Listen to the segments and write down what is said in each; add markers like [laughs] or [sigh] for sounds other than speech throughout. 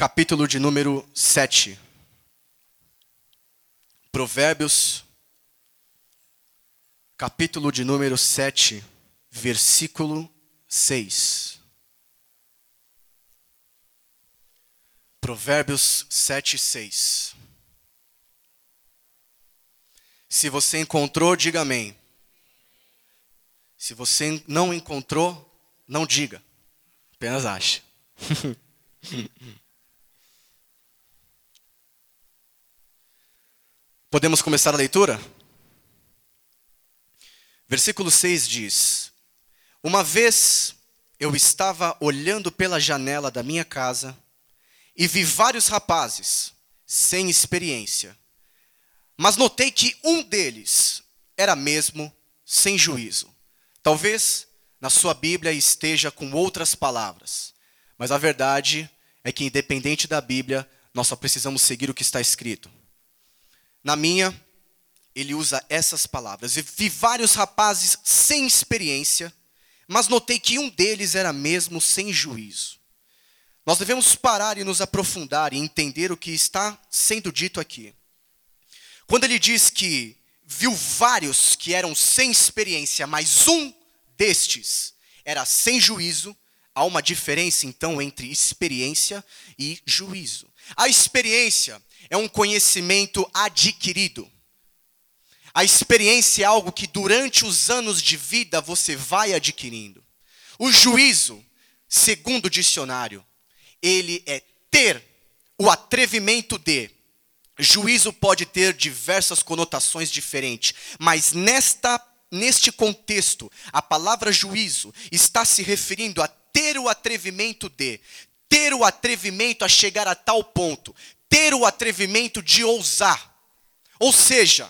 capítulo de número 7. Provérbios, capítulo de número 7, versículo 6. Provérbios 7, 6. Se você encontrou, diga amém. Se você não encontrou, não diga. Apenas ache. [laughs] Podemos começar a leitura? Versículo 6 diz: Uma vez eu estava olhando pela janela da minha casa e vi vários rapazes sem experiência, mas notei que um deles era mesmo sem juízo. Talvez na sua Bíblia esteja com outras palavras, mas a verdade é que, independente da Bíblia, nós só precisamos seguir o que está escrito. Na minha, ele usa essas palavras. Eu vi vários rapazes sem experiência, mas notei que um deles era mesmo sem juízo. Nós devemos parar e nos aprofundar e entender o que está sendo dito aqui. Quando ele diz que viu vários que eram sem experiência, mas um destes era sem juízo, há uma diferença então entre experiência e juízo. A experiência é um conhecimento adquirido. A experiência é algo que durante os anos de vida você vai adquirindo. O juízo, segundo o dicionário, ele é ter o atrevimento de. Juízo pode ter diversas conotações diferentes, mas nesta neste contexto, a palavra juízo está se referindo a ter o atrevimento de, ter o atrevimento a chegar a tal ponto, ter o atrevimento de ousar. Ou seja,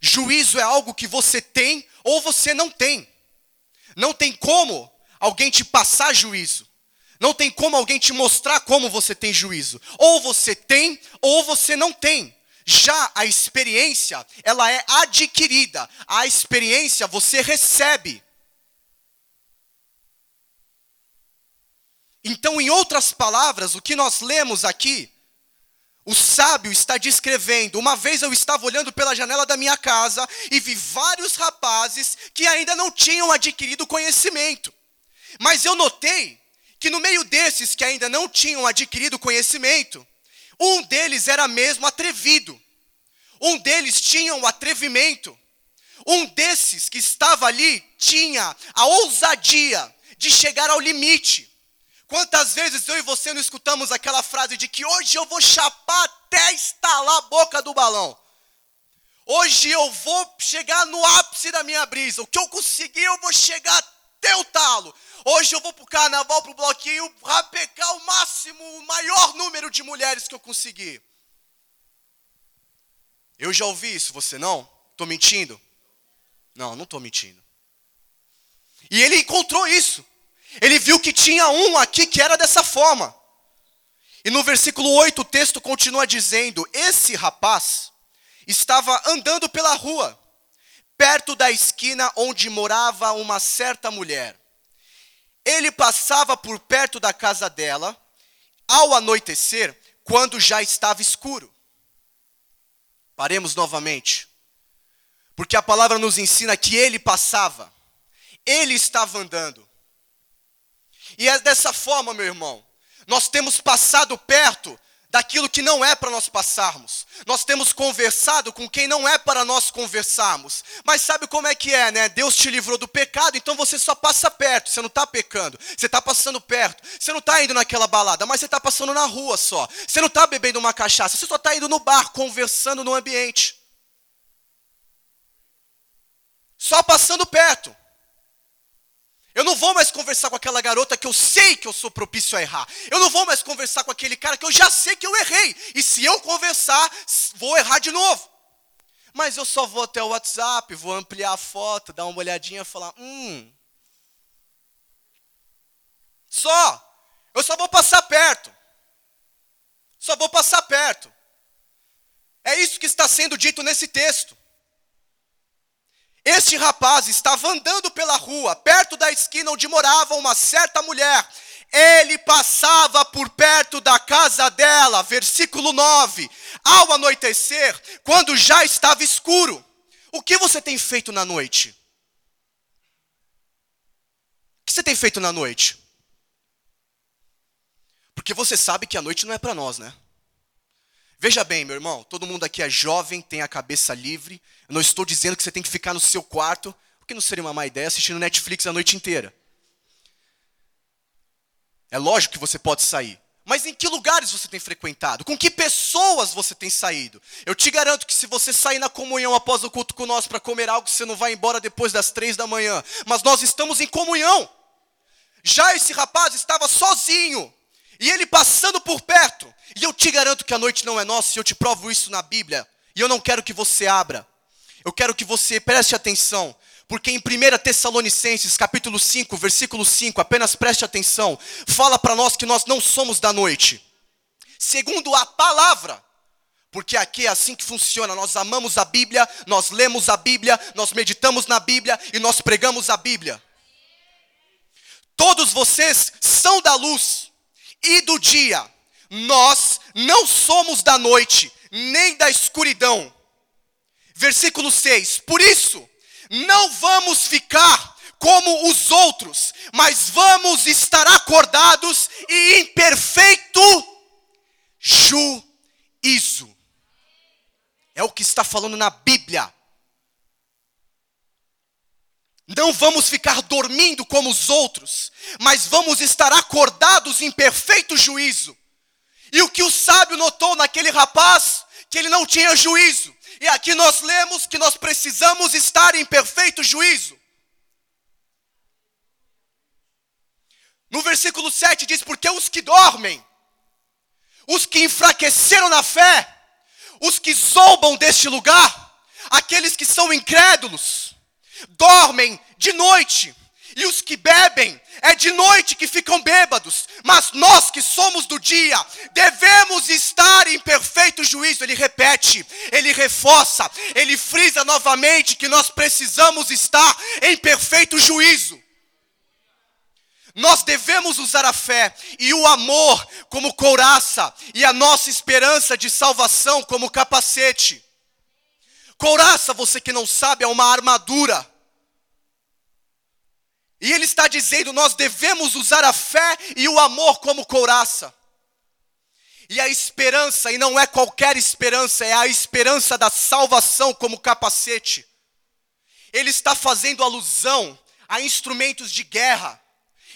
juízo é algo que você tem ou você não tem. Não tem como alguém te passar juízo. Não tem como alguém te mostrar como você tem juízo. Ou você tem ou você não tem. Já a experiência, ela é adquirida. A experiência você recebe. Então, em outras palavras, o que nós lemos aqui o sábio está descrevendo: uma vez eu estava olhando pela janela da minha casa e vi vários rapazes que ainda não tinham adquirido conhecimento. Mas eu notei que no meio desses que ainda não tinham adquirido conhecimento, um deles era mesmo atrevido. Um deles tinha o um atrevimento. Um desses que estava ali tinha a ousadia de chegar ao limite. Quantas vezes eu e você não escutamos aquela frase de que hoje eu vou chapar até estalar a boca do balão? Hoje eu vou chegar no ápice da minha brisa. O que eu conseguir, eu vou chegar até o talo. Hoje eu vou pro carnaval, pro bloquinho, rapecar o máximo, o maior número de mulheres que eu conseguir. Eu já ouvi isso, você não? Tô mentindo? Não, não tô mentindo. E ele encontrou isso. Ele viu que tinha um aqui que era dessa forma. E no versículo 8 o texto continua dizendo: Esse rapaz estava andando pela rua, perto da esquina onde morava uma certa mulher. Ele passava por perto da casa dela, ao anoitecer, quando já estava escuro. Paremos novamente. Porque a palavra nos ensina que ele passava, ele estava andando. E é dessa forma, meu irmão, nós temos passado perto daquilo que não é para nós passarmos. Nós temos conversado com quem não é para nós conversarmos. Mas sabe como é que é, né? Deus te livrou do pecado, então você só passa perto. Você não está pecando, você está passando perto. Você não está indo naquela balada, mas você está passando na rua só. Você não está bebendo uma cachaça, você só está indo no bar, conversando no ambiente. Só passando perto. Eu não vou mais conversar com aquela garota que eu sei que eu sou propício a errar. Eu não vou mais conversar com aquele cara que eu já sei que eu errei. E se eu conversar, vou errar de novo. Mas eu só vou até o WhatsApp, vou ampliar a foto, dar uma olhadinha e falar: hum. Só. Eu só vou passar perto. Só vou passar perto. É isso que está sendo dito nesse texto. Este rapaz estava andando pela rua, perto da esquina onde morava uma certa mulher. Ele passava por perto da casa dela versículo 9: Ao anoitecer, quando já estava escuro, o que você tem feito na noite? O que você tem feito na noite? Porque você sabe que a noite não é para nós, né? Veja bem, meu irmão, todo mundo aqui é jovem, tem a cabeça livre. Eu não estou dizendo que você tem que ficar no seu quarto, porque não seria uma má ideia assistindo Netflix a noite inteira. É lógico que você pode sair. Mas em que lugares você tem frequentado? Com que pessoas você tem saído? Eu te garanto que se você sair na comunhão após o culto com nós para comer algo, você não vai embora depois das três da manhã. Mas nós estamos em comunhão. Já esse rapaz estava sozinho. E ele passando por perto. E eu te garanto que a noite não é nossa, e eu te provo isso na Bíblia. E eu não quero que você abra. Eu quero que você preste atenção. Porque em 1 Tessalonicenses, capítulo 5, versículo 5, apenas preste atenção, fala para nós que nós não somos da noite. Segundo a palavra, porque aqui é assim que funciona, nós amamos a Bíblia, nós lemos a Bíblia, nós meditamos na Bíblia e nós pregamos a Bíblia. Todos vocês são da luz e do dia. Nós não somos da noite, nem da escuridão. Versículo 6. Por isso, não vamos ficar como os outros, mas vamos estar acordados e em perfeito juízo. É o que está falando na Bíblia. Não vamos ficar dormindo como os outros, mas vamos estar acordados em perfeito juízo. E o que o sábio notou naquele rapaz, que ele não tinha juízo. E aqui nós lemos que nós precisamos estar em perfeito juízo. No versículo 7 diz: Porque os que dormem, os que enfraqueceram na fé, os que zombam deste lugar, aqueles que são incrédulos, dormem de noite, e os que bebem é de noite que ficam bêbados, mas nós que somos do dia, devemos estar em perfeito juízo. Ele repete, ele reforça, ele frisa novamente que nós precisamos estar em perfeito juízo. Nós devemos usar a fé e o amor como couraça e a nossa esperança de salvação como capacete. Couraça, você que não sabe, é uma armadura e ele está dizendo: nós devemos usar a fé e o amor como couraça. E a esperança, e não é qualquer esperança, é a esperança da salvação como capacete. Ele está fazendo alusão a instrumentos de guerra.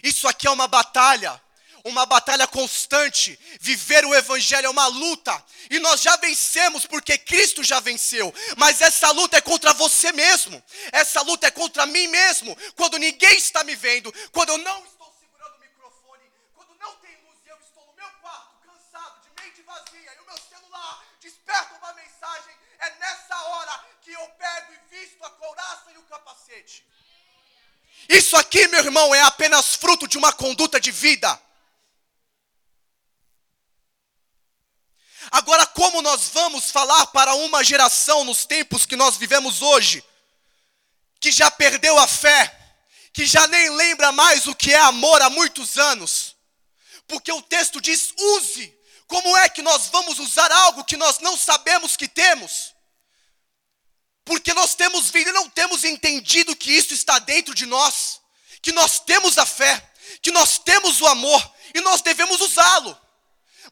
Isso aqui é uma batalha uma batalha constante. Viver o Evangelho é uma luta. E nós já vencemos porque Cristo já venceu. Mas essa luta é contra você mesmo. Essa luta é contra mim mesmo. Quando ninguém está me vendo. Quando eu não estou segurando o microfone. Quando não tem luz e eu estou no meu quarto, cansado, de mente vazia. E o meu celular desperta uma mensagem. É nessa hora que eu pego e visto a couraça e o capacete. Isso aqui, meu irmão, é apenas fruto de uma conduta de vida. Agora, como nós vamos falar para uma geração nos tempos que nós vivemos hoje, que já perdeu a fé, que já nem lembra mais o que é amor há muitos anos? Porque o texto diz: use. Como é que nós vamos usar algo que nós não sabemos que temos? Porque nós temos vindo e não temos entendido que isso está dentro de nós, que nós temos a fé, que nós temos o amor e nós devemos usá-lo.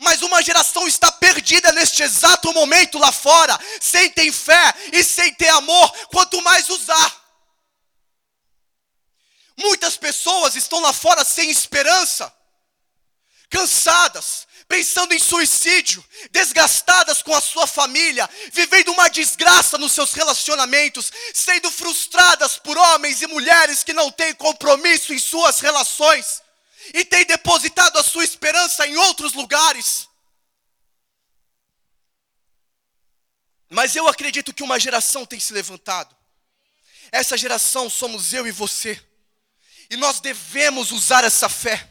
Mas uma geração está perdida neste exato momento lá fora, sem ter fé e sem ter amor, quanto mais usar. Muitas pessoas estão lá fora sem esperança, cansadas, pensando em suicídio, desgastadas com a sua família, vivendo uma desgraça nos seus relacionamentos, sendo frustradas por homens e mulheres que não têm compromisso em suas relações e tem depositado a sua esperança em outros lugares. Mas eu acredito que uma geração tem se levantado. Essa geração somos eu e você. E nós devemos usar essa fé.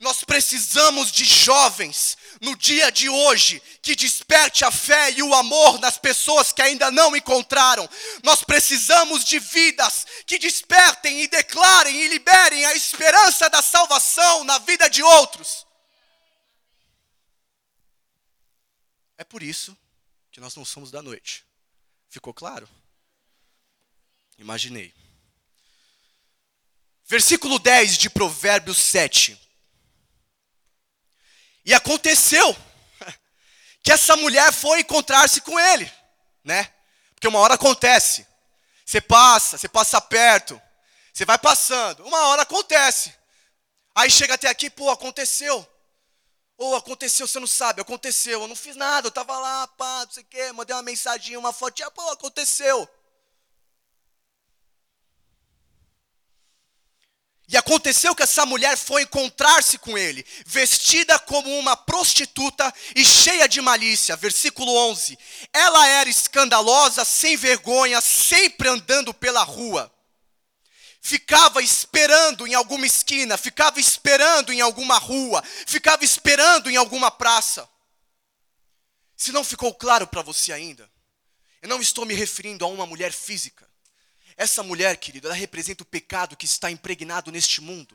Nós precisamos de jovens no dia de hoje que desperte a fé e o amor nas pessoas que ainda não encontraram. Nós precisamos de vidas que despertem e declarem e liberem a esperança da salvação na vida de outros. É por isso que nós não somos da noite. Ficou claro? Imaginei. Versículo 10 de Provérbios 7. E aconteceu [laughs] que essa mulher foi encontrar-se com ele, né? Porque uma hora acontece. Você passa, você passa perto, você vai passando, uma hora acontece. Aí chega até aqui, pô, aconteceu. Ou aconteceu, você não sabe, aconteceu. Eu não fiz nada, eu tava lá, pá, não sei o quê, mandei uma mensagem, uma fotinha, pô, aconteceu. E aconteceu que essa mulher foi encontrar-se com ele, vestida como uma prostituta e cheia de malícia. Versículo 11. Ela era escandalosa, sem vergonha, sempre andando pela rua. Ficava esperando em alguma esquina, ficava esperando em alguma rua, ficava esperando em alguma praça. Se não ficou claro para você ainda, eu não estou me referindo a uma mulher física. Essa mulher, querido, ela representa o pecado que está impregnado neste mundo.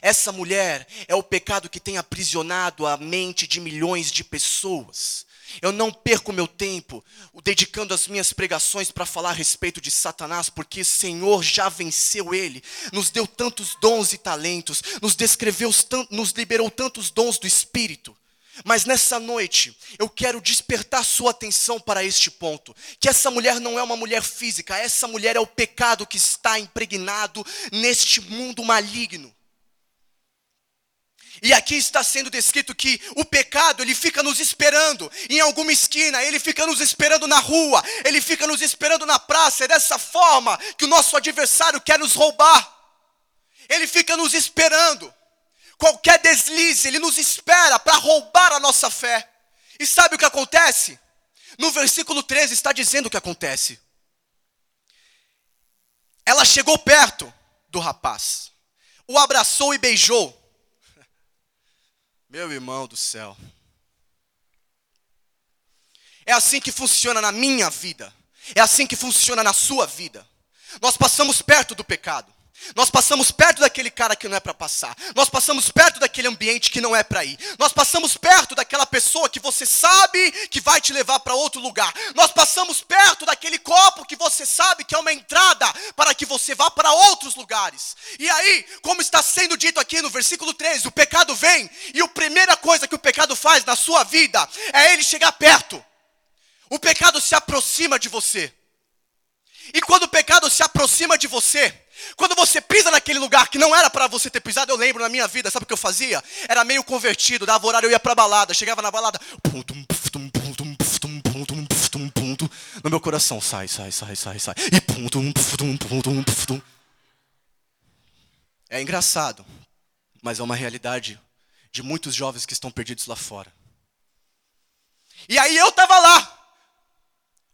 Essa mulher é o pecado que tem aprisionado a mente de milhões de pessoas. Eu não perco meu tempo dedicando as minhas pregações para falar a respeito de Satanás, porque o Senhor já venceu ele, nos deu tantos dons e talentos, nos descreveu, nos liberou tantos dons do Espírito. Mas nessa noite, eu quero despertar sua atenção para este ponto: que essa mulher não é uma mulher física, essa mulher é o pecado que está impregnado neste mundo maligno. E aqui está sendo descrito que o pecado, ele fica nos esperando em alguma esquina, ele fica nos esperando na rua, ele fica nos esperando na praça. É dessa forma que o nosso adversário quer nos roubar. Ele fica nos esperando qualquer deslize, ele nos espera para roubar a nossa fé. E sabe o que acontece? No versículo 13 está dizendo o que acontece. Ela chegou perto do rapaz, o abraçou e beijou. [laughs] Meu irmão do céu. É assim que funciona na minha vida. É assim que funciona na sua vida. Nós passamos perto do pecado. Nós passamos perto daquele cara que não é para passar. Nós passamos perto daquele ambiente que não é para ir. Nós passamos perto daquela pessoa que você sabe que vai te levar para outro lugar. Nós passamos perto daquele copo que você sabe que é uma entrada para que você vá para outros lugares. E aí, como está sendo dito aqui no versículo 13, o pecado vem e a primeira coisa que o pecado faz na sua vida é ele chegar perto. O pecado se aproxima de você. E quando o pecado se aproxima de você, quando você pisa naquele lugar que não era para você ter pisado, eu lembro na minha vida, sabe o que eu fazia? Era meio convertido, dava horário, eu ia pra balada, chegava na balada, no meu coração, sai, sai, sai, sai, sai, e É engraçado, mas é uma realidade de muitos jovens que estão perdidos lá fora. E aí eu estava lá,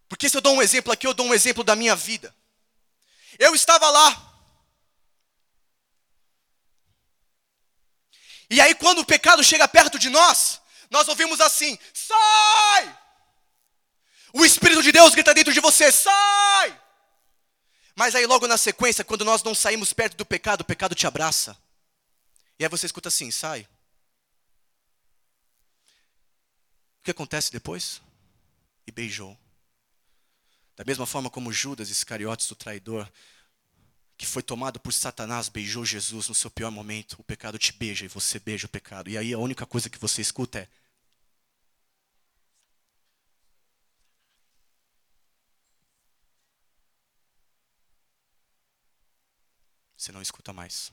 porque se eu dou um exemplo aqui, eu dou um exemplo da minha vida. Eu estava lá, E aí, quando o pecado chega perto de nós, nós ouvimos assim: sai! O Espírito de Deus grita dentro de você: sai! Mas aí, logo na sequência, quando nós não saímos perto do pecado, o pecado te abraça. E aí você escuta assim: sai. O que acontece depois? E beijou. Da mesma forma como Judas Iscariotes, o traidor, que foi tomado por Satanás, beijou Jesus no seu pior momento, o pecado te beija e você beija o pecado. E aí a única coisa que você escuta é. Você não escuta mais.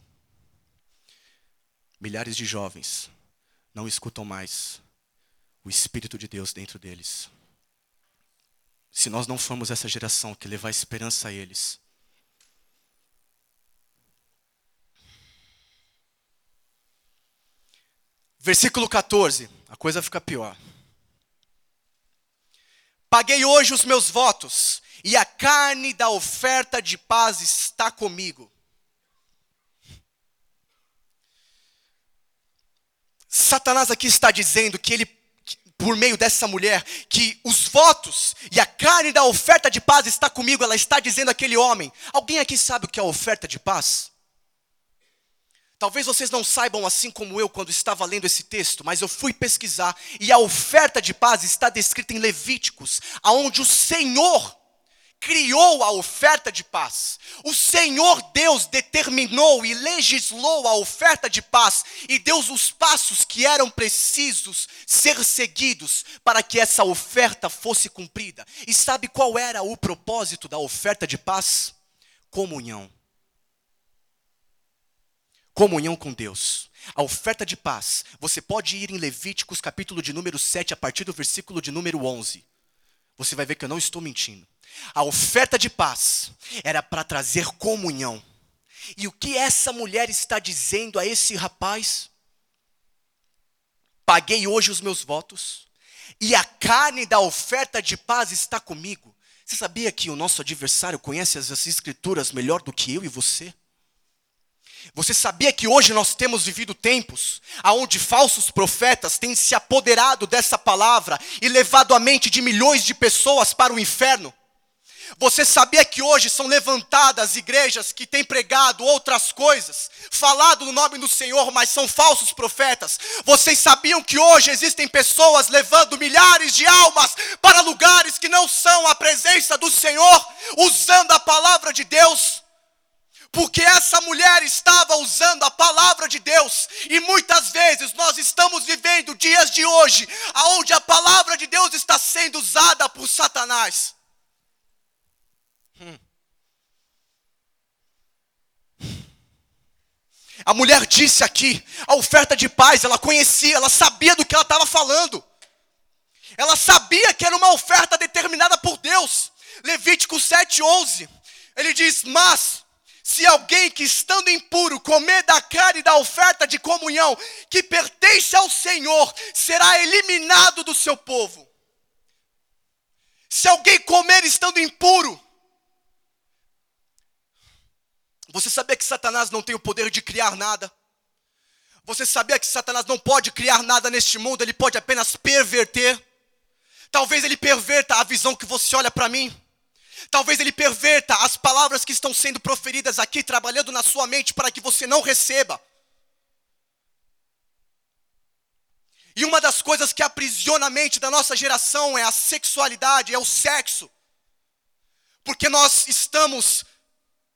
Milhares de jovens não escutam mais o Espírito de Deus dentro deles. Se nós não formos essa geração que levar esperança a eles, Versículo 14, a coisa fica pior. Paguei hoje os meus votos, e a carne da oferta de paz está comigo. Satanás aqui está dizendo que ele, por meio dessa mulher, que os votos e a carne da oferta de paz está comigo. Ela está dizendo àquele homem: Alguém aqui sabe o que é oferta de paz? Talvez vocês não saibam assim como eu quando estava lendo esse texto, mas eu fui pesquisar e a oferta de paz está descrita em Levíticos, aonde o Senhor criou a oferta de paz. O Senhor Deus determinou e legislou a oferta de paz e deu os passos que eram precisos ser seguidos para que essa oferta fosse cumprida. E sabe qual era o propósito da oferta de paz? Comunhão. Comunhão com Deus. A oferta de paz. Você pode ir em Levíticos, capítulo de número 7, a partir do versículo de número 11. Você vai ver que eu não estou mentindo. A oferta de paz era para trazer comunhão. E o que essa mulher está dizendo a esse rapaz? Paguei hoje os meus votos, e a carne da oferta de paz está comigo. Você sabia que o nosso adversário conhece as escrituras melhor do que eu e você? Você sabia que hoje nós temos vivido tempos onde falsos profetas têm se apoderado dessa palavra e levado a mente de milhões de pessoas para o inferno? Você sabia que hoje são levantadas igrejas que têm pregado outras coisas, falado no nome do Senhor, mas são falsos profetas? Vocês sabiam que hoje existem pessoas levando milhares de almas para lugares que não são a presença do Senhor, usando a palavra de Deus? Porque essa mulher estava usando a palavra de Deus, e muitas vezes nós estamos vivendo dias de hoje, onde a palavra de Deus está sendo usada por Satanás. Hum. A mulher disse aqui, a oferta de paz, ela conhecia, ela sabia do que ela estava falando. Ela sabia que era uma oferta determinada por Deus. Levítico 7:11. Ele diz: "Mas se alguém que estando impuro comer da carne da oferta de comunhão que pertence ao Senhor, será eliminado do seu povo. Se alguém comer estando impuro, você sabia que Satanás não tem o poder de criar nada? Você sabia que Satanás não pode criar nada neste mundo, ele pode apenas perverter? Talvez ele perverta a visão que você olha para mim. Talvez ele perverta as palavras que estão sendo proferidas aqui, trabalhando na sua mente para que você não receba. E uma das coisas que aprisiona a mente da nossa geração é a sexualidade, é o sexo. Porque nós estamos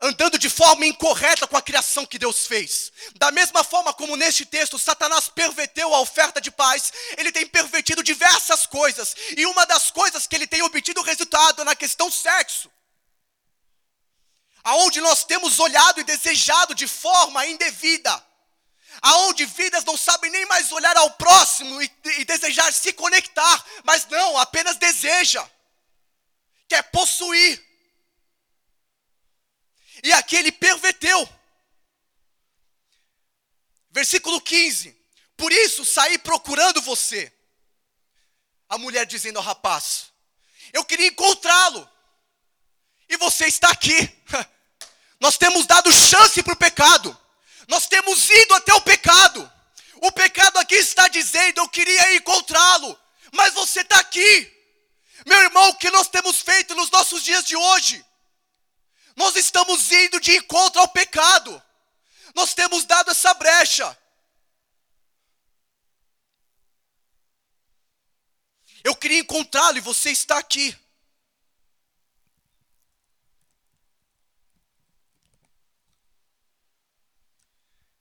andando de forma incorreta com a criação que Deus fez. Da mesma forma como neste texto Satanás perverteu a oferta de paz, ele tem pervertido diversas coisas, e uma das coisas que ele tem obtido resultado é na questão sexo. Aonde nós temos olhado e desejado de forma indevida. Aonde vidas não sabem nem mais olhar ao próximo e, e desejar se conectar, mas não, apenas deseja. Quer possuir e aqui ele perverteu. Versículo 15: Por isso saí procurando você. A mulher dizendo ao rapaz: Eu queria encontrá-lo, e você está aqui. [laughs] Nós temos dado chance para o pecado, nós temos ido até o pecado. O pecado aqui está dizendo: Eu queria encontrá-lo, mas você está aqui. Meu irmão, o que nós temos feito nos nossos dias de hoje? Nós estamos indo de encontro ao pecado. Nós temos dado essa brecha. Eu queria encontrá-lo e você está aqui.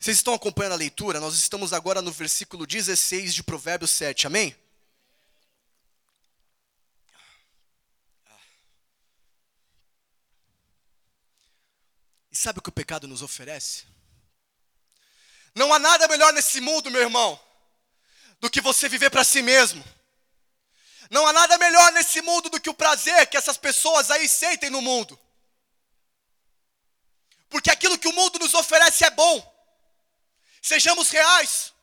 Vocês estão acompanhando a leitura? Nós estamos agora no versículo 16 de Provérbios 7, amém? E sabe o que o pecado nos oferece? Não há nada melhor nesse mundo, meu irmão, do que você viver para si mesmo. Não há nada melhor nesse mundo do que o prazer que essas pessoas aí sentem no mundo. Porque aquilo que o mundo nos oferece é bom. Sejamos reais.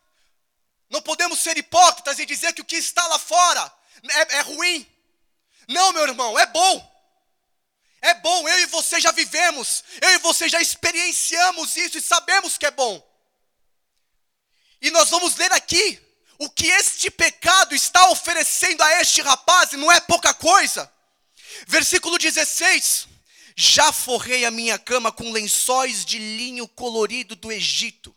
Não podemos ser hipócritas e dizer que o que está lá fora é, é ruim. Não, meu irmão, é bom. É bom, eu e você já vivemos, eu e você já experienciamos isso e sabemos que é bom. E nós vamos ler aqui o que este pecado está oferecendo a este rapaz, e não é pouca coisa. Versículo 16: Já forrei a minha cama com lençóis de linho colorido do Egito.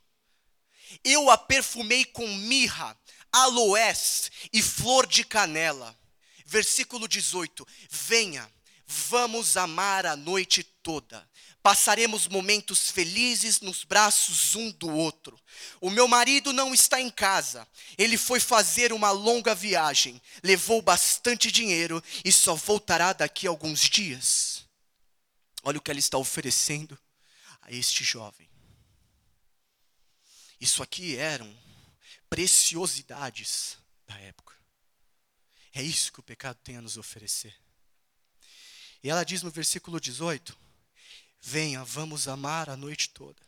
Eu a perfumei com mirra, aloés e flor de canela. Versículo 18: Venha, vamos amar a noite toda. Passaremos momentos felizes nos braços um do outro. O meu marido não está em casa. Ele foi fazer uma longa viagem, levou bastante dinheiro e só voltará daqui a alguns dias. Olha o que ela está oferecendo a este jovem. Isso aqui eram preciosidades da época. É isso que o pecado tem a nos oferecer. E ela diz no versículo 18: Venha, vamos amar a noite toda.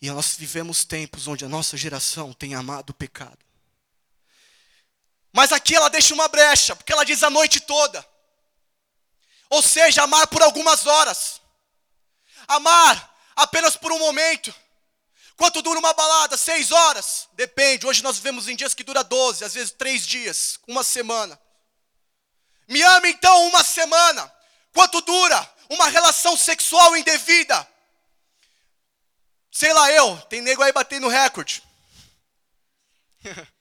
E nós vivemos tempos onde a nossa geração tem amado o pecado. Mas aqui ela deixa uma brecha, porque ela diz a noite toda. Ou seja, amar por algumas horas. Amar apenas por um momento. Quanto dura uma balada? Seis horas? Depende. Hoje nós vivemos em dias que dura doze, às vezes três dias, uma semana. Me ame então uma semana. Quanto dura uma relação sexual indevida? Sei lá eu, tem nego aí batendo recorde. [laughs]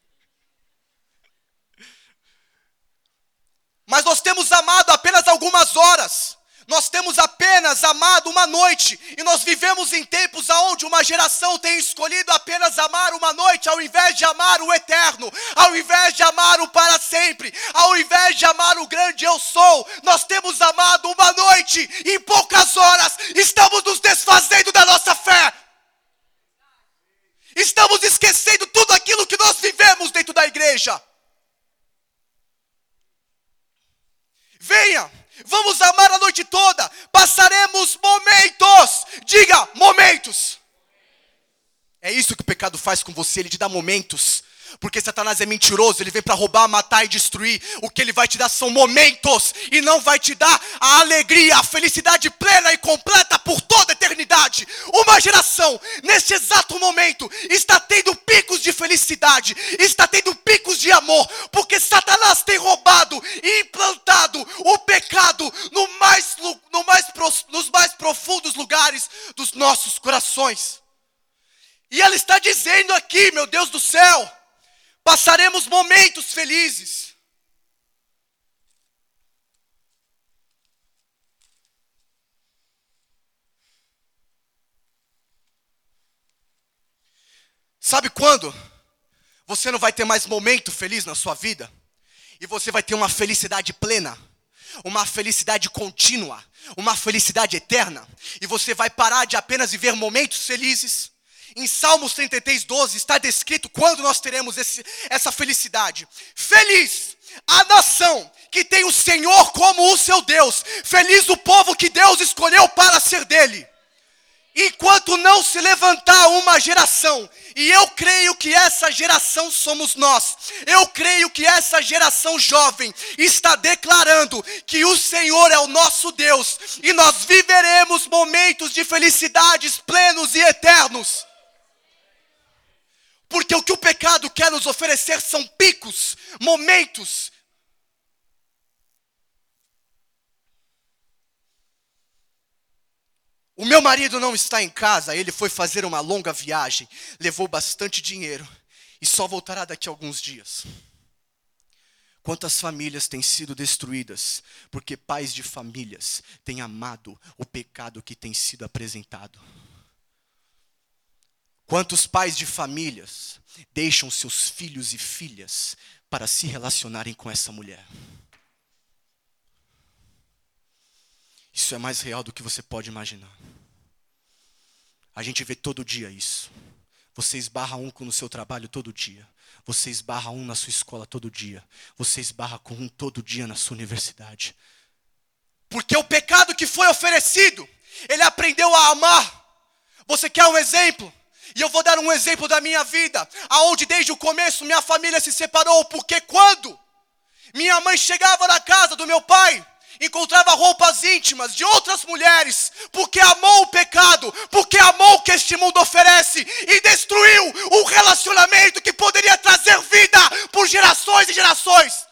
Mas nós temos amado apenas algumas horas. Nós temos apenas amado uma noite e nós vivemos em tempos onde uma geração tem escolhido apenas amar uma noite ao invés de amar o eterno, ao invés de amar o para sempre, ao invés de amar o grande eu sou. Nós temos amado uma noite e em poucas horas estamos nos desfazendo da nossa fé. Estamos esquecendo tudo aquilo que nós vivemos dentro da igreja. Venha Vamos amar a noite toda. Passaremos momentos. Diga, momentos. É isso que o pecado faz com você, ele te dá momentos. Porque Satanás é mentiroso, ele vem para roubar, matar e destruir. O que ele vai te dar são momentos e não vai te dar a alegria, a felicidade plena e completa por toda a eternidade. Uma geração, neste exato momento, está tendo picos de felicidade, está tendo picos de amor, porque Satanás tem roubado e implantado o pecado no mais, no mais, nos mais profundos lugares dos nossos corações. E ela está dizendo aqui, meu Deus do céu, passaremos momentos felizes. Sabe quando você não vai ter mais momento feliz na sua vida? E você vai ter uma felicidade plena, uma felicidade contínua, uma felicidade eterna. E você vai parar de apenas viver momentos felizes em Salmos 33, 12 está descrito quando nós teremos esse, essa felicidade. Feliz a nação que tem o Senhor como o seu Deus. Feliz o povo que Deus escolheu para ser dele. Enquanto não se levantar uma geração, e eu creio que essa geração somos nós, eu creio que essa geração jovem está declarando que o Senhor é o nosso Deus, e nós viveremos momentos de felicidades plenos e eternos. Porque o que o pecado quer nos oferecer são picos, momentos. O meu marido não está em casa, ele foi fazer uma longa viagem, levou bastante dinheiro e só voltará daqui a alguns dias. Quantas famílias têm sido destruídas porque pais de famílias têm amado o pecado que tem sido apresentado? Quantos pais de famílias deixam seus filhos e filhas para se relacionarem com essa mulher? Isso é mais real do que você pode imaginar. A gente vê todo dia isso. Você esbarra um no seu trabalho todo dia. Você esbarra um na sua escola todo dia. Você esbarra com um todo dia na sua universidade. Porque o pecado que foi oferecido, ele aprendeu a amar. Você quer um exemplo? E eu vou dar um exemplo da minha vida, aonde desde o começo minha família se separou, porque quando minha mãe chegava na casa do meu pai, encontrava roupas íntimas de outras mulheres, porque amou o pecado, porque amou o que este mundo oferece e destruiu um relacionamento que poderia trazer vida por gerações e gerações.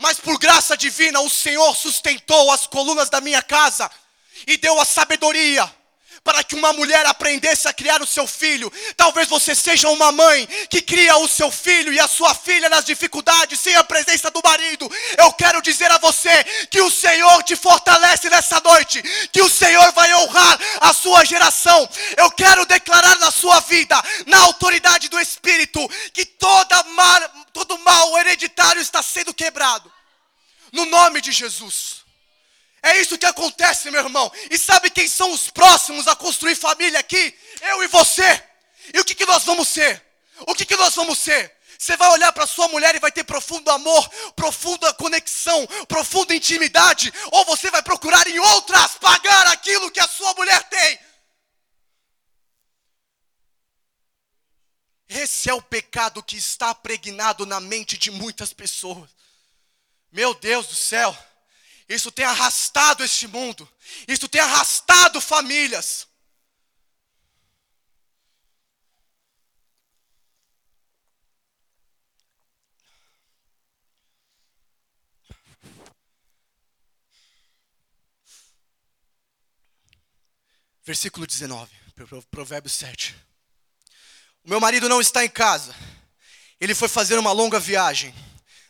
Mas por graça divina, o Senhor sustentou as colunas da minha casa e deu a sabedoria para que uma mulher aprendesse a criar o seu filho. Talvez você seja uma mãe que cria o seu filho e a sua filha nas dificuldades, sem a presença do marido. Eu quero dizer a você que o Senhor te fortalece nessa noite, que o Senhor vai honrar a sua geração. Eu quero declarar na sua vida, na autoridade do Espírito, que toda mar, todo mal hereditário está sendo quebrado. No nome de Jesus. É isso que acontece, meu irmão. E sabe quem são os próximos a construir família aqui? Eu e você. E o que, que nós vamos ser? O que, que nós vamos ser? Você vai olhar para sua mulher e vai ter profundo amor, profunda conexão, profunda intimidade, ou você vai procurar em outras pagar aquilo que a sua mulher tem. Esse é o pecado que está pregnado na mente de muitas pessoas. Meu Deus do céu. Isso tem arrastado este mundo. Isso tem arrastado famílias. Versículo 19, Provérbios 7. O meu marido não está em casa. Ele foi fazer uma longa viagem.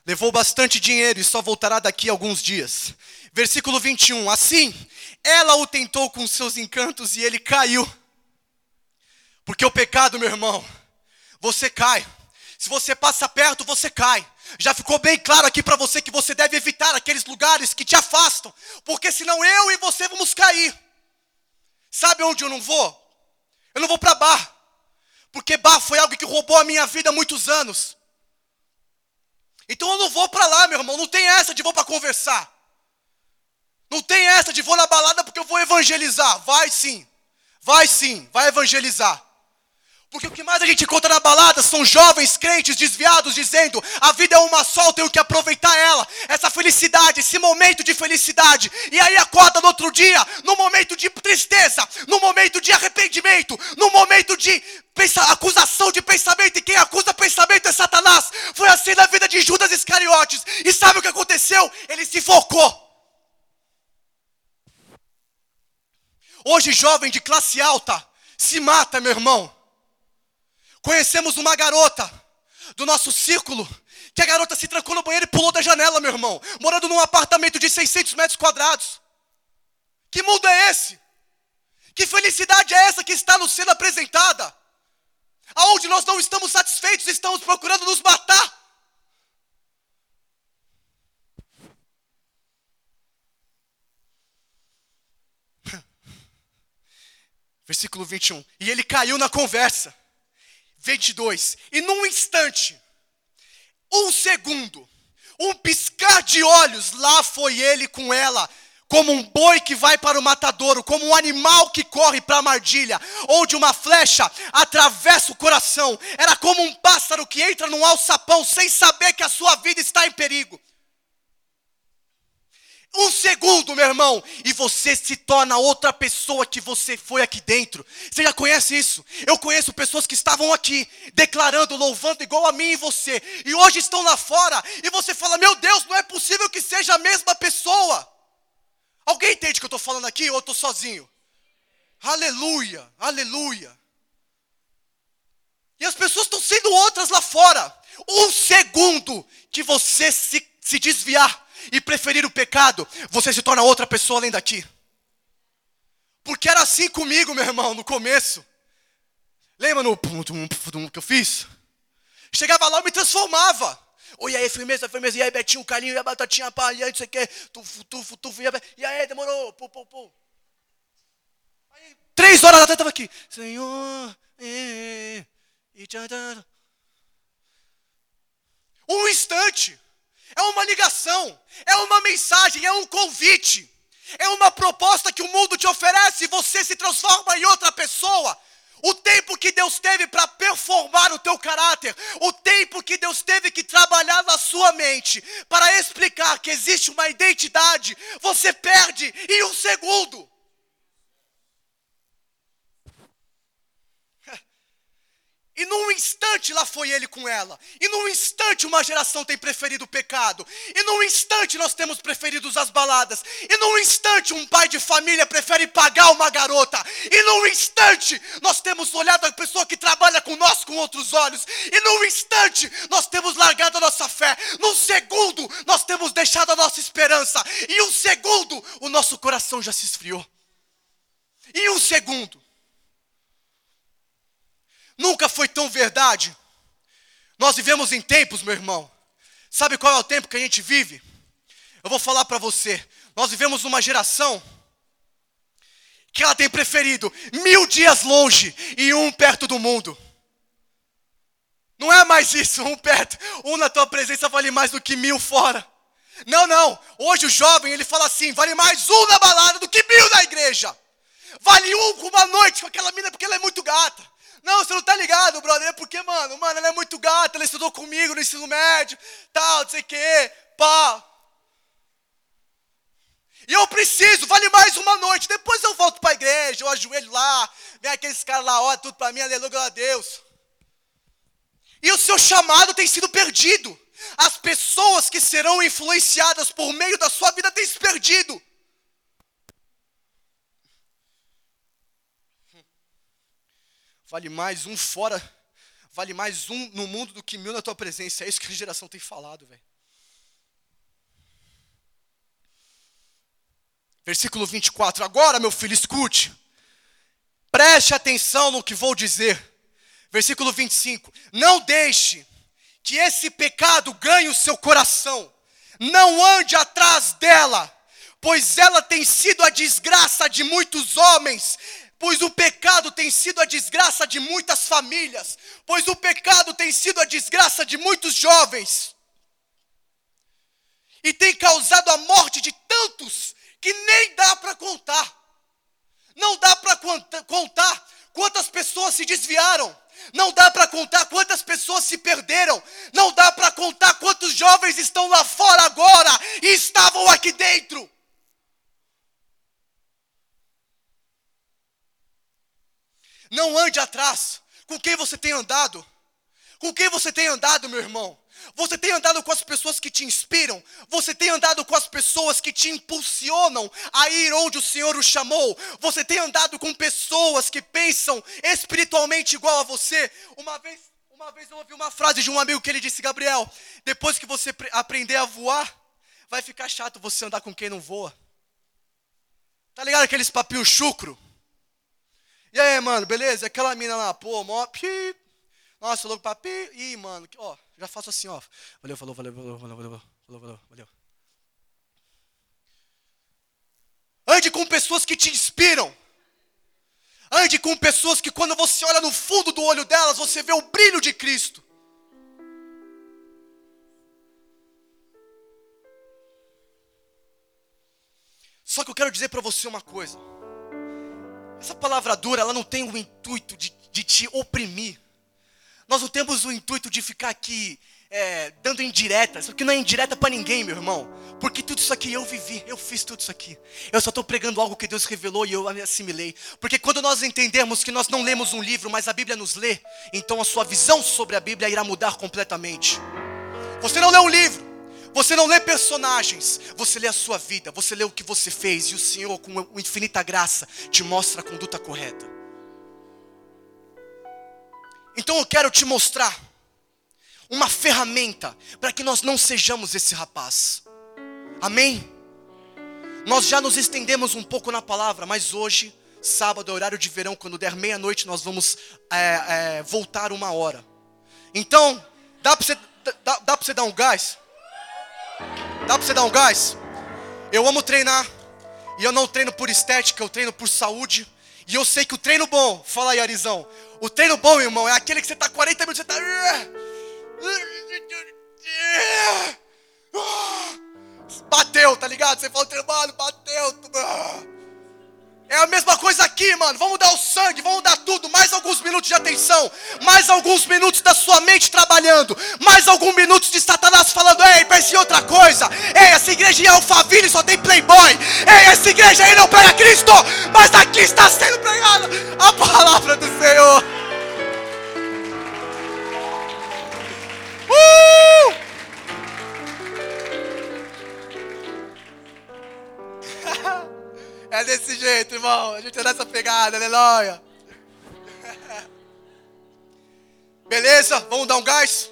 Levou bastante dinheiro e só voltará daqui a alguns dias. Versículo 21. Assim, ela o tentou com seus encantos e ele caiu. Porque o pecado, meu irmão, você cai. Se você passa perto, você cai. Já ficou bem claro aqui para você que você deve evitar aqueles lugares que te afastam, porque senão eu e você vamos cair. Sabe onde eu não vou? Eu não vou para bar, porque bar foi algo que roubou a minha vida há muitos anos. Então eu não vou para lá, meu irmão. Não tem essa de vou para conversar. Não tem essa de vou na balada porque eu vou evangelizar. Vai sim. Vai sim. Vai evangelizar. Porque o que mais a gente encontra na balada são jovens crentes desviados dizendo: a vida é uma só, eu tenho que aproveitar ela, essa felicidade, esse momento de felicidade. E aí acorda no outro dia, no momento de tristeza, no momento de arrependimento, no momento de acusação de pensamento. E quem acusa pensamento é Satanás. Foi assim na vida de Judas Iscariotes. E sabe o que aconteceu? Ele se focou. Hoje, jovem de classe alta se mata, meu irmão Conhecemos uma garota do nosso círculo, que a garota se trancou no banheiro e pulou da janela, meu irmão, morando num apartamento de 600 metros quadrados. Que mundo é esse? Que felicidade é essa que está nos sendo apresentada? Aonde nós não estamos satisfeitos, estamos procurando nos matar. Versículo 21. E ele caiu na conversa. 22. E num instante, um segundo, um piscar de olhos, lá foi ele com ela, como um boi que vai para o matadouro, como um animal que corre para a mardilha, onde uma flecha atravessa o coração. Era como um pássaro que entra num alçapão sem saber que a sua vida está em perigo. Um segundo, meu irmão, e você se torna outra pessoa que você foi aqui dentro. Você já conhece isso? Eu conheço pessoas que estavam aqui, declarando, louvando igual a mim e você, e hoje estão lá fora, e você fala: Meu Deus, não é possível que seja a mesma pessoa. Alguém entende o que eu estou falando aqui ou eu estou sozinho? Aleluia, aleluia. E as pessoas estão sendo outras lá fora. Um segundo que você se, se desviar e preferir o pecado, você se torna outra pessoa além daqui. Porque era assim comigo, meu irmão, no começo. Lembra no que eu fiz? Chegava lá, eu me transformava. Oi, aí, firmeza, firmeza. E aí, Betinho, Carlinho, e a batatinha, pá, e aí, não sei o e aí, demorou. Três horas atrás, estava aqui. Senhor, e, e, e, um instante. É uma ligação, é uma mensagem, é um convite, é uma proposta que o mundo te oferece e você se transforma em outra pessoa. O tempo que Deus teve para performar o teu caráter, o tempo que Deus teve que trabalhar na sua mente para explicar que existe uma identidade, você perde em um segundo. E num instante lá foi ele com ela. E num instante uma geração tem preferido o pecado. E num instante nós temos preferido as baladas. E num instante um pai de família prefere pagar uma garota. E num instante nós temos olhado a pessoa que trabalha com nós com outros olhos. E num instante nós temos largado a nossa fé. Num segundo nós temos deixado a nossa esperança. E um segundo o nosso coração já se esfriou. E um segundo Nunca foi tão verdade. Nós vivemos em tempos, meu irmão. Sabe qual é o tempo que a gente vive? Eu vou falar para você. Nós vivemos numa geração que ela tem preferido mil dias longe e um perto do mundo. Não é mais isso, um perto, um na tua presença vale mais do que mil fora. Não, não. Hoje o jovem ele fala assim: vale mais um na balada do que mil na igreja. Vale um com uma noite com aquela mina porque ela é muito gata. Não, você não tá ligado, brother. É porque, mano, mano, ela é muito gata, ela estudou comigo no ensino médio, tal, não sei o quê, pá. E eu preciso, vale mais uma noite. Depois eu volto para a igreja, eu ajoelho lá, vem aqueles caras lá, olha tudo para mim, aleluia a Deus. E o seu chamado tem sido perdido. As pessoas que serão influenciadas por meio da sua vida têm se perdido. Vale mais um fora, vale mais um no mundo do que mil na tua presença. É isso que a geração tem falado, velho. Versículo 24. Agora, meu filho, escute. Preste atenção no que vou dizer. Versículo 25. Não deixe que esse pecado ganhe o seu coração. Não ande atrás dela, pois ela tem sido a desgraça de muitos homens pois o pecado tem sido a desgraça de muitas famílias, pois o pecado tem sido a desgraça de muitos jovens, e tem causado a morte de tantos que nem dá para contar. Não dá para contar quantas pessoas se desviaram, não dá para contar quantas pessoas se perderam, não dá para contar quantos jovens estão lá fora agora e estavam aqui dentro. Não ande atrás. Com quem você tem andado? Com quem você tem andado, meu irmão? Você tem andado com as pessoas que te inspiram? Você tem andado com as pessoas que te impulsionam a ir onde o Senhor o chamou? Você tem andado com pessoas que pensam espiritualmente igual a você? Uma vez, uma vez eu ouvi uma frase de um amigo que ele disse: Gabriel, depois que você aprender a voar, vai ficar chato você andar com quem não voa. Tá ligado aqueles papinhos chucro? E aí, mano, beleza? Aquela mina lá, pô, mó. Pi, nossa, louco pra pi. Ih, mano, ó, já faço assim, ó. Valeu, falou, valeu, valeu, valeu, valeu, valeu, valeu, valeu. Ande com pessoas que te inspiram. Ande com pessoas que quando você olha no fundo do olho delas, você vê o brilho de Cristo. Só que eu quero dizer para você uma coisa. Essa palavra dura, ela não tem o intuito de, de te oprimir. Nós não temos o intuito de ficar aqui é, dando indiretas, isso aqui não é indireta para ninguém, meu irmão. Porque tudo isso aqui eu vivi, eu fiz tudo isso aqui. Eu só estou pregando algo que Deus revelou e eu assimilei. Porque quando nós entendemos que nós não lemos um livro, mas a Bíblia nos lê, então a sua visão sobre a Bíblia irá mudar completamente. Você não lê um livro, você não lê personagens, você lê a sua vida, você lê o que você fez e o Senhor, com infinita graça, te mostra a conduta correta. Então eu quero te mostrar uma ferramenta para que nós não sejamos esse rapaz. Amém? Nós já nos estendemos um pouco na palavra, mas hoje, sábado, é horário de verão, quando der meia-noite, nós vamos é, é, voltar uma hora. Então, dá para você, dá, dá você dar um gás? Dá para você dar um gás? Eu amo treinar. E eu não treino por estética, eu treino por saúde. E eu sei que o treino bom, fala aí, Arizão. O treino bom, irmão, é aquele que você está 40 minutos, você está. Bateu, tá ligado? Você fala, mano, bateu. É a mesma coisa aqui, mano. Vamos dar o sangue, vamos dar tudo. Mais alguns minutos de atenção, mais alguns minutos da sua mente trabalhando, mais alguns minutos de Satanás falando: Ei, pense em outra coisa. Ei, essa igreja em Alphaville só tem playboy. Ei, essa igreja aí não pega Cristo, mas aqui está sendo pregada a palavra do Senhor. Uh! [laughs] irmão. A gente é nessa pegada, aleluia. [laughs] Beleza? Vamos dar um gás?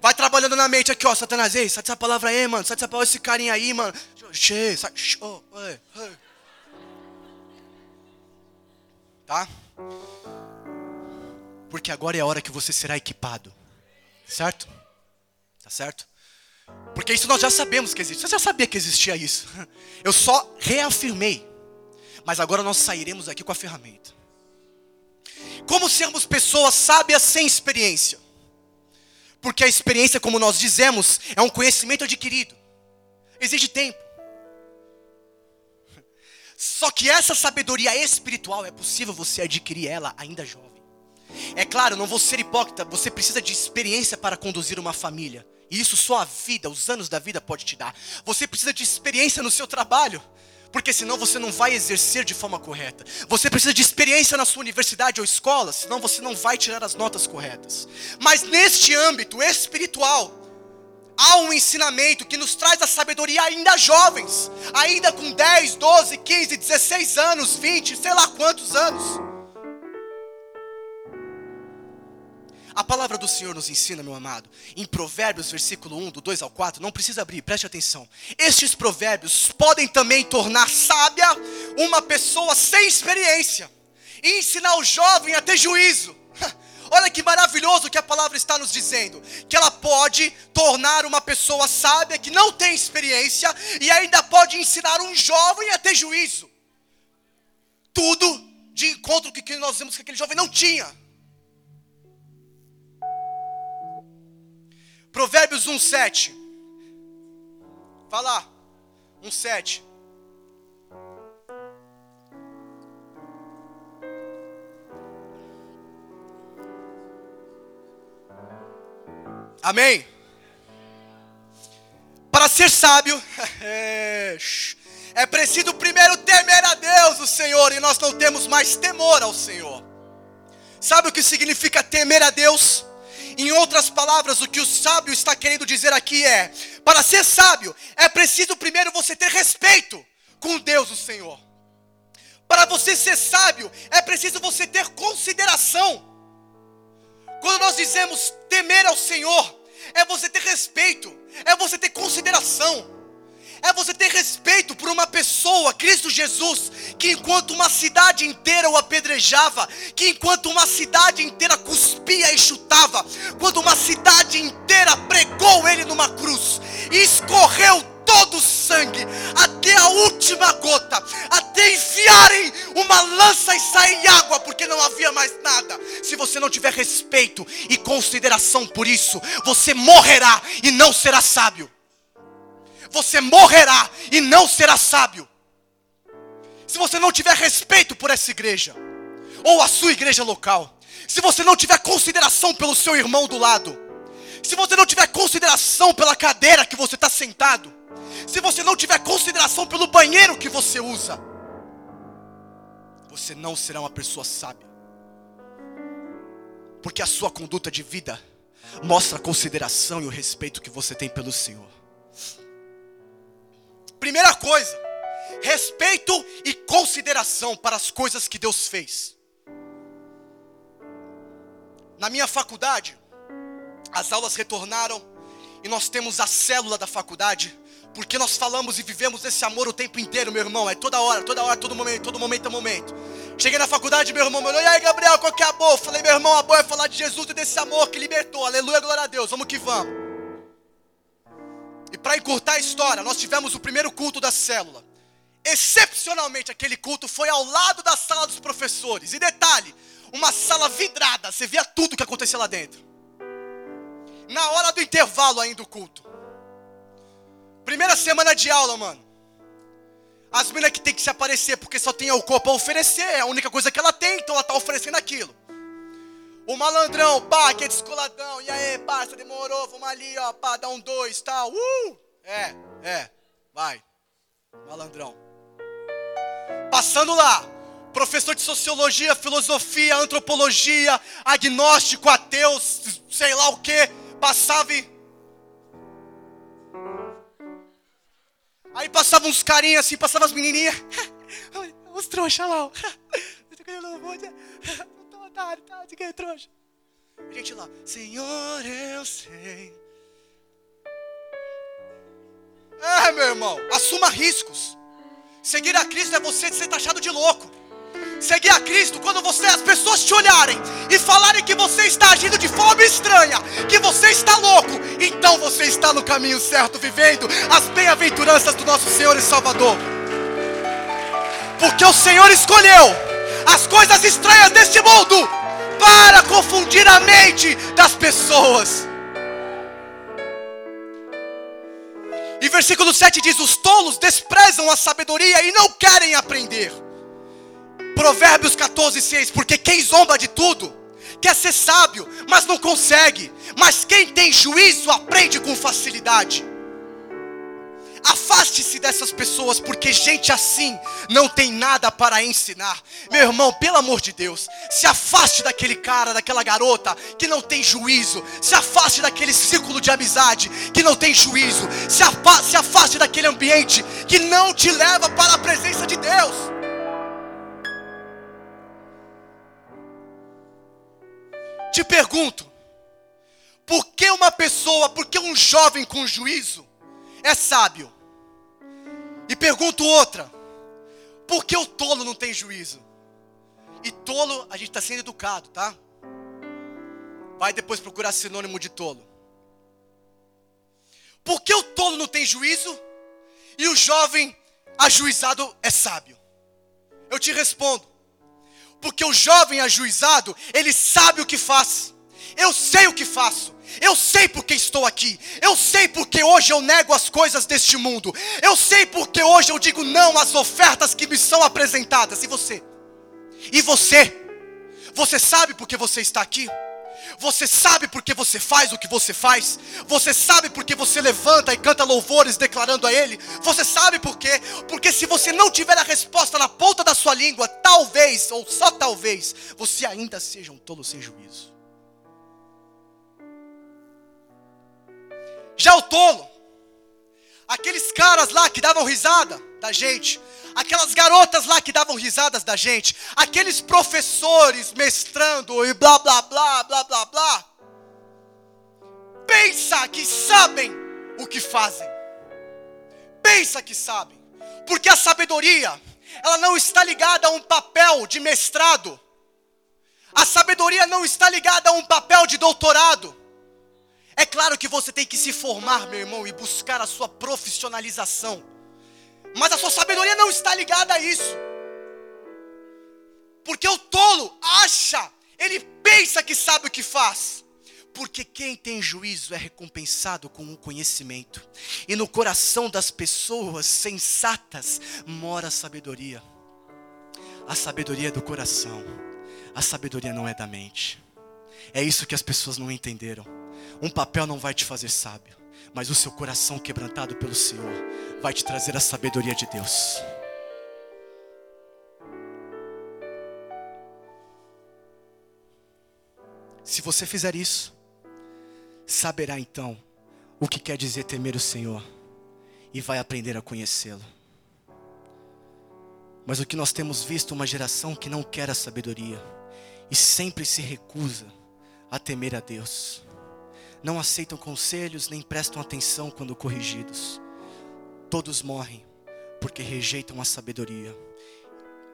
Vai trabalhando na mente aqui, ó, Satanás. Ei, sai dessa palavra aí, mano. Sai dessa palavra, esse carinha aí, mano. Che, sai. Oh. Tá? Porque agora é a hora que você será equipado. Certo? Tá certo? Porque isso nós já sabemos que existe. Você já sabia que existia isso. Eu só reafirmei. Mas agora nós sairemos aqui com a ferramenta. Como sermos pessoas sábias sem experiência? Porque a experiência, como nós dizemos, é um conhecimento adquirido. Exige tempo. Só que essa sabedoria espiritual é possível você adquirir ela ainda jovem. É claro, não vou ser hipócrita, você precisa de experiência para conduzir uma família. E isso só a vida, os anos da vida pode te dar. Você precisa de experiência no seu trabalho porque senão você não vai exercer de forma correta. Você precisa de experiência na sua universidade ou escola, senão você não vai tirar as notas corretas. Mas neste âmbito espiritual, há um ensinamento que nos traz a sabedoria ainda jovens, ainda com 10, 12, 15, 16 anos, 20, sei lá quantos anos. A palavra do Senhor nos ensina, meu amado, em Provérbios, versículo 1, do 2 ao 4, não precisa abrir, preste atenção. Estes provérbios podem também tornar sábia uma pessoa sem experiência e ensinar o jovem a ter juízo. [laughs] Olha que maravilhoso que a palavra está nos dizendo: que ela pode tornar uma pessoa sábia que não tem experiência e ainda pode ensinar um jovem a ter juízo. Tudo de encontro que nós vemos que aquele jovem não tinha. Provérbios 1:7. Fala. 1:7. Amém. Para ser sábio, [laughs] é preciso primeiro temer a Deus, o Senhor, e nós não temos mais temor ao Senhor. Sabe o que significa temer a Deus? Em outras palavras, o que o sábio está querendo dizer aqui é: para ser sábio, é preciso primeiro você ter respeito com Deus, o Senhor. Para você ser sábio, é preciso você ter consideração. Quando nós dizemos temer ao Senhor, é você ter respeito, é você ter consideração é você ter respeito por uma pessoa, Cristo Jesus, que enquanto uma cidade inteira o apedrejava, que enquanto uma cidade inteira cuspia e chutava, quando uma cidade inteira pregou ele numa cruz e escorreu todo o sangue, até a última gota, até enfiarem uma lança e sair água, porque não havia mais nada. Se você não tiver respeito e consideração por isso, você morrerá e não será sábio você morrerá e não será sábio. Se você não tiver respeito por essa igreja, ou a sua igreja local, se você não tiver consideração pelo seu irmão do lado, se você não tiver consideração pela cadeira que você está sentado, se você não tiver consideração pelo banheiro que você usa, você não será uma pessoa sábia, porque a sua conduta de vida mostra a consideração e o respeito que você tem pelo Senhor. Primeira coisa, respeito e consideração para as coisas que Deus fez. Na minha faculdade, as aulas retornaram e nós temos a célula da faculdade, porque nós falamos e vivemos esse amor o tempo inteiro, meu irmão. É toda hora, toda hora, todo momento, todo momento é momento. Cheguei na faculdade, meu irmão me olhou, e aí, Gabriel, qual que é a boa? Falei, meu irmão, a boa é falar de Jesus e desse amor que libertou. Aleluia, glória a Deus, vamos que vamos. E para encurtar a história, nós tivemos o primeiro culto da célula. Excepcionalmente, aquele culto foi ao lado da sala dos professores. E detalhe, uma sala vidrada, você via tudo que acontecia lá dentro. Na hora do intervalo ainda do culto. Primeira semana de aula, mano. As meninas que tem que se aparecer porque só tem o corpo a oferecer, é a única coisa que ela tem, então ela tá oferecendo aquilo. O malandrão, pá, que é descoladão. E aí, parça, demorou, vamos ali, ó, pá, dá um dois, tal. Uh! É, é, vai. Malandrão. Passando lá, professor de sociologia, filosofia, antropologia, agnóstico, ateu, sei lá o que, passava e. Aí passava uns carinhas assim, passava as menininhas. [laughs] Os trouxa lá. [laughs] Tô otário, tá? De que trouxa? A gente lá, Senhor, eu sei. É, meu irmão, assuma riscos. Seguir a Cristo é você ser taxado de louco. Seguir a Cristo quando você as pessoas te olharem e falarem que você está agindo de forma estranha, que você está louco, então você está no caminho certo, vivendo as bem-aventuranças do nosso Senhor e Salvador. Porque o Senhor escolheu as coisas estranhas deste mundo para confundir a mente das pessoas. E versículo 7 diz: Os tolos desprezam a sabedoria e não querem aprender. Provérbios 14, 6: Porque quem zomba de tudo, quer ser sábio, mas não consegue. Mas quem tem juízo aprende com facilidade. Afaste-se dessas pessoas, porque gente assim não tem nada para ensinar. Meu irmão, pelo amor de Deus, se afaste daquele cara, daquela garota que não tem juízo. Se afaste daquele círculo de amizade que não tem juízo. Se se afaste daquele ambiente que não te leva para a presença de Deus. Te pergunto, por que uma pessoa, por que um jovem com juízo é sábio? E pergunto outra: por que o tolo não tem juízo? E tolo, a gente está sendo educado, tá? Vai depois procurar sinônimo de tolo. Por que o tolo não tem juízo e o jovem ajuizado é sábio? Eu te respondo. Porque o jovem ajuizado, ele sabe o que faz. Eu sei o que faço. Eu sei porque estou aqui. Eu sei porque hoje eu nego as coisas deste mundo. Eu sei porque hoje eu digo não às ofertas que me são apresentadas. E você? E você? Você sabe porque você está aqui? Você sabe porque você faz o que você faz? Você sabe porque você levanta e canta louvores declarando a Ele? Você sabe por quê? Porque se você não tiver a resposta na ponta da sua língua, talvez, ou só talvez, você ainda seja um tolo sem juízo. Já o tolo, aqueles caras lá que davam risada da gente, aquelas garotas lá que davam risadas da gente, aqueles professores mestrando e blá blá blá blá blá blá, pensa que sabem o que fazem, pensa que sabem, porque a sabedoria, ela não está ligada a um papel de mestrado, a sabedoria não está ligada a um papel de doutorado. É claro que você tem que se formar, meu irmão, e buscar a sua profissionalização. Mas a sua sabedoria não está ligada a isso. Porque o tolo acha, ele pensa que sabe o que faz. Porque quem tem juízo é recompensado com o conhecimento. E no coração das pessoas sensatas mora a sabedoria. A sabedoria é do coração. A sabedoria não é da mente. É isso que as pessoas não entenderam. Um papel não vai te fazer sábio, mas o seu coração quebrantado pelo Senhor vai te trazer a sabedoria de Deus. Se você fizer isso, saberá então o que quer dizer temer o Senhor e vai aprender a conhecê-lo. Mas o que nós temos visto uma geração que não quer a sabedoria e sempre se recusa a temer a Deus não aceitam conselhos nem prestam atenção quando corrigidos. Todos morrem porque rejeitam a sabedoria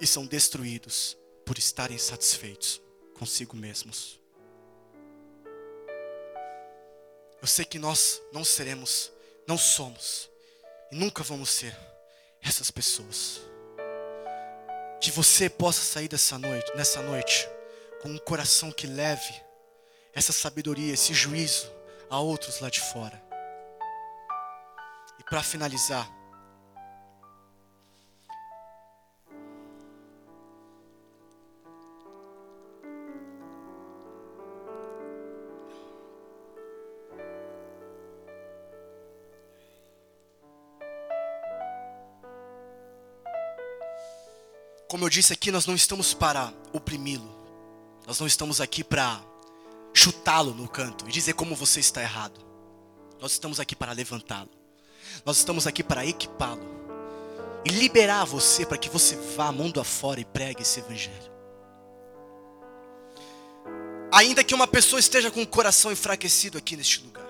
e são destruídos por estarem satisfeitos consigo mesmos. Eu sei que nós não seremos, não somos e nunca vamos ser essas pessoas. Que você possa sair dessa noite, nessa noite, com um coração que leve essa sabedoria, esse juízo a outros lá de fora. E para finalizar, Como eu disse aqui, nós não estamos para oprimi-lo. Nós não estamos aqui para chutá-lo no canto e dizer como você está errado. Nós estamos aqui para levantá-lo. Nós estamos aqui para equipá-lo. e liberar você para que você vá mundo afora e pregue esse evangelho. Ainda que uma pessoa esteja com o coração enfraquecido aqui neste lugar,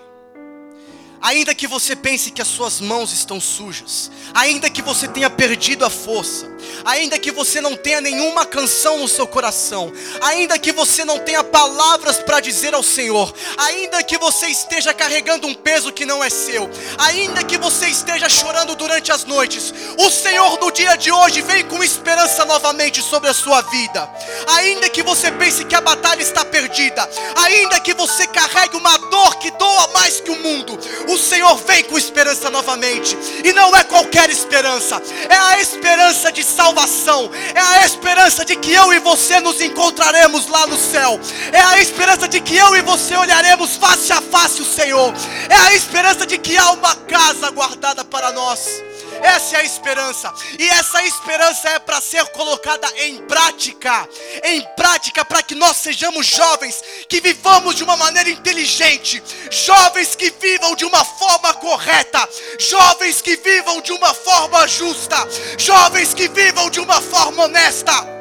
ainda que você pense que as suas mãos estão sujas, ainda que você tenha perdido a força, ainda que você não tenha nenhuma canção no seu coração, ainda que você não tenha palavras para dizer ao Senhor, ainda que você esteja carregando um peso que não é seu, ainda que você esteja chorando durante as noites, o Senhor no dia de hoje vem com esperança novamente sobre a sua vida. Ainda que você pense que a batalha está perdida, ainda que você carregue uma dor que doa mais que o mundo, o Senhor vem com esperança novamente. E não é qualquer esperança, é a esperança de salvação, é a esperança de que eu e você nos encontraremos lá no céu, é a esperança de que eu e você olharemos face a face o Senhor, é a esperança de que há uma casa guardada para nós. Essa é a esperança. E essa esperança é para ser colocada em prática. Em prática para que nós sejamos jovens que vivamos de uma maneira inteligente, jovens que vivam de uma forma correta, jovens que vivam de uma forma justa, jovens que vivam de uma forma honesta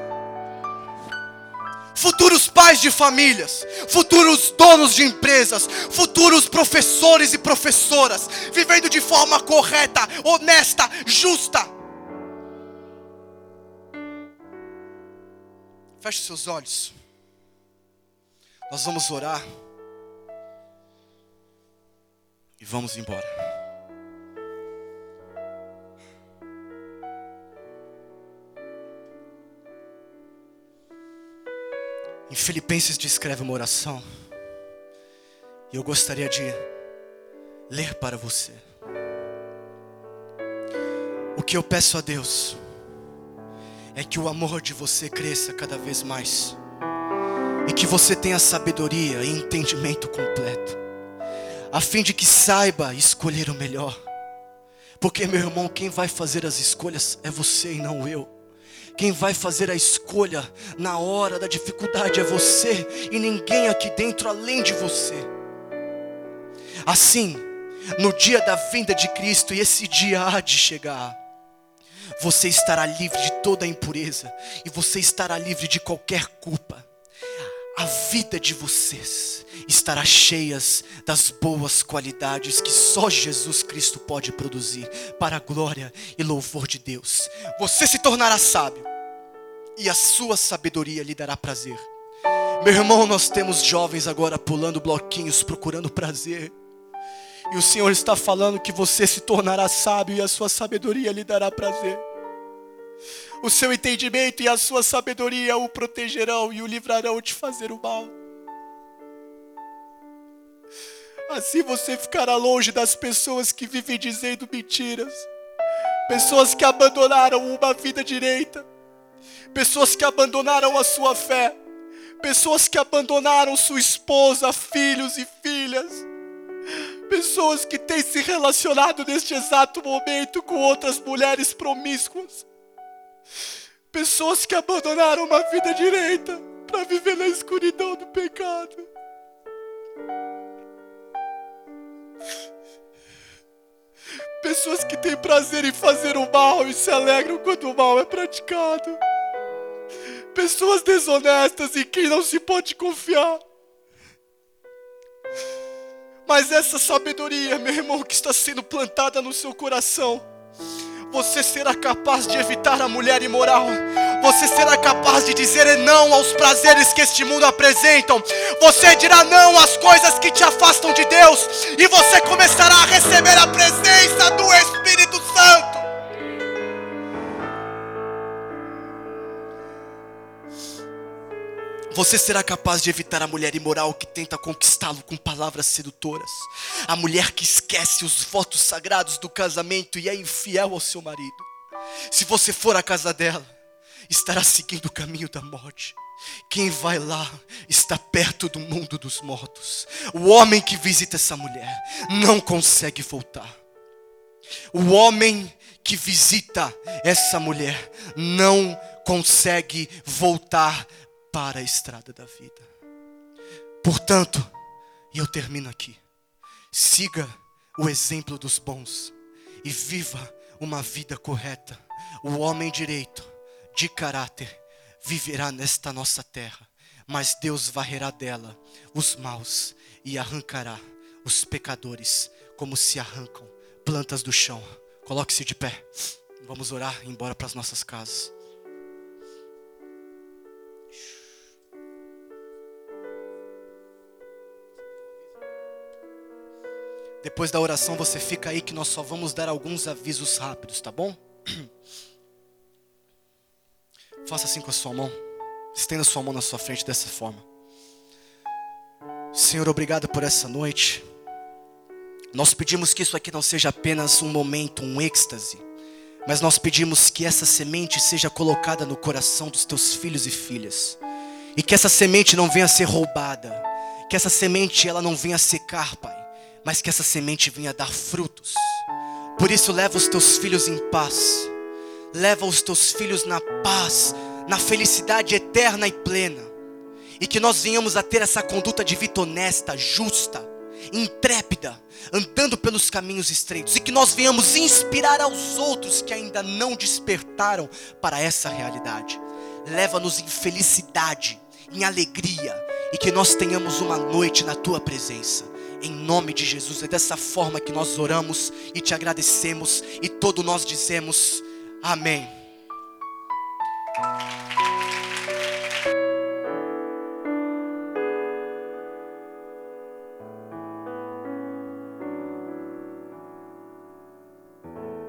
futuros pais de famílias, futuros donos de empresas, futuros professores e professoras, vivendo de forma correta, honesta, justa. Feche seus olhos. Nós vamos orar e vamos embora. Em Filipenses descreve uma oração. E eu gostaria de ler para você. O que eu peço a Deus é que o amor de você cresça cada vez mais. E que você tenha sabedoria e entendimento completo. A fim de que saiba escolher o melhor. Porque, meu irmão, quem vai fazer as escolhas é você e não eu. Quem vai fazer a escolha na hora da dificuldade é você e ninguém aqui dentro além de você. Assim, no dia da vinda de Cristo, e esse dia há de chegar, você estará livre de toda a impureza e você estará livre de qualquer culpa. A vida de vocês estará cheia das boas qualidades que só Jesus Cristo pode produzir para a glória e louvor de Deus. Você se tornará sábio e a sua sabedoria lhe dará prazer. Meu irmão, nós temos jovens agora pulando bloquinhos, procurando prazer. E o Senhor está falando que você se tornará sábio e a sua sabedoria lhe dará prazer. O seu entendimento e a sua sabedoria o protegerão e o livrarão de fazer o mal. Assim você ficará longe das pessoas que vivem dizendo mentiras, pessoas que abandonaram uma vida direita. Pessoas que abandonaram a sua fé, pessoas que abandonaram sua esposa, filhos e filhas, pessoas que têm se relacionado neste exato momento com outras mulheres promíscuas, pessoas que abandonaram uma vida direita para viver na escuridão do pecado. Pessoas que têm prazer em fazer o mal e se alegram quando o mal é praticado pessoas desonestas em quem não se pode confiar. Mas essa sabedoria, meu irmão, que está sendo plantada no seu coração, você será capaz de evitar a mulher imoral. Você será capaz de dizer não aos prazeres que este mundo apresentam. Você dirá não às coisas que te afastam de Deus. E você começará a receber a presença do Espírito Santo. Você será capaz de evitar a mulher imoral que tenta conquistá-lo com palavras sedutoras, a mulher que esquece os votos sagrados do casamento e é infiel ao seu marido. Se você for à casa dela, estará seguindo o caminho da morte. Quem vai lá está perto do mundo dos mortos. O homem que visita essa mulher não consegue voltar. O homem que visita essa mulher não consegue voltar para a estrada da vida. Portanto, e eu termino aqui, siga o exemplo dos bons e viva uma vida correta, O homem direito, de caráter, viverá nesta nossa terra, mas Deus varrerá dela os maus e arrancará os pecadores como se arrancam plantas do chão. Coloque-se de pé. Vamos orar e embora para as nossas casas. Depois da oração você fica aí que nós só vamos dar alguns avisos rápidos, tá bom? [clears throat] Faça assim com a sua mão. Estenda sua mão na sua frente dessa forma. Senhor, obrigado por essa noite. Nós pedimos que isso aqui não seja apenas um momento, um êxtase, mas nós pedimos que essa semente seja colocada no coração dos teus filhos e filhas. E que essa semente não venha a ser roubada, que essa semente ela não venha a secar, Pai, mas que essa semente venha a dar frutos. Por isso leva os teus filhos em paz. Leva os teus filhos na paz, na felicidade eterna e plena. E que nós venhamos a ter essa conduta de vida honesta, justa, intrépida, andando pelos caminhos estreitos, e que nós venhamos inspirar aos outros que ainda não despertaram para essa realidade. Leva-nos em felicidade, em alegria, e que nós tenhamos uma noite na tua presença. Em nome de Jesus, é dessa forma que nós oramos e te agradecemos e todo nós dizemos amém.